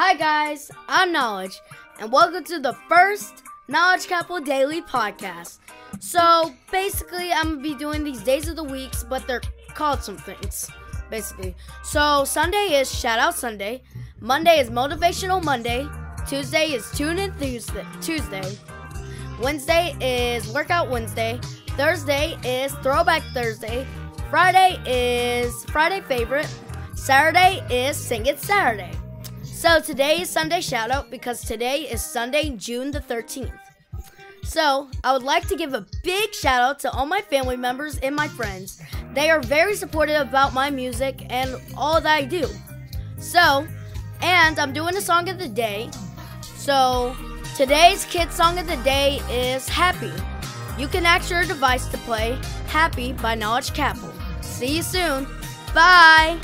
Hi guys, I'm Knowledge, and welcome to the first Knowledge Kappel Daily podcast. So basically, I'm gonna be doing these days of the weeks, but they're called some things. Basically, so Sunday is Shout Out Sunday, Monday is Motivational Monday, Tuesday is Tune In Tuesday, Tuesday, Wednesday is Workout Wednesday, Thursday is Throwback Thursday, Friday is Friday Favorite, Saturday is Sing It Saturday. So today is Sunday shoutout because today is Sunday, June the 13th. So I would like to give a big shout out to all my family members and my friends. They are very supportive about my music and all that I do. So, and I'm doing a song of the day. So today's kid song of the day is Happy. You can ask your device to play Happy by Knowledge Kappel. See you soon. Bye.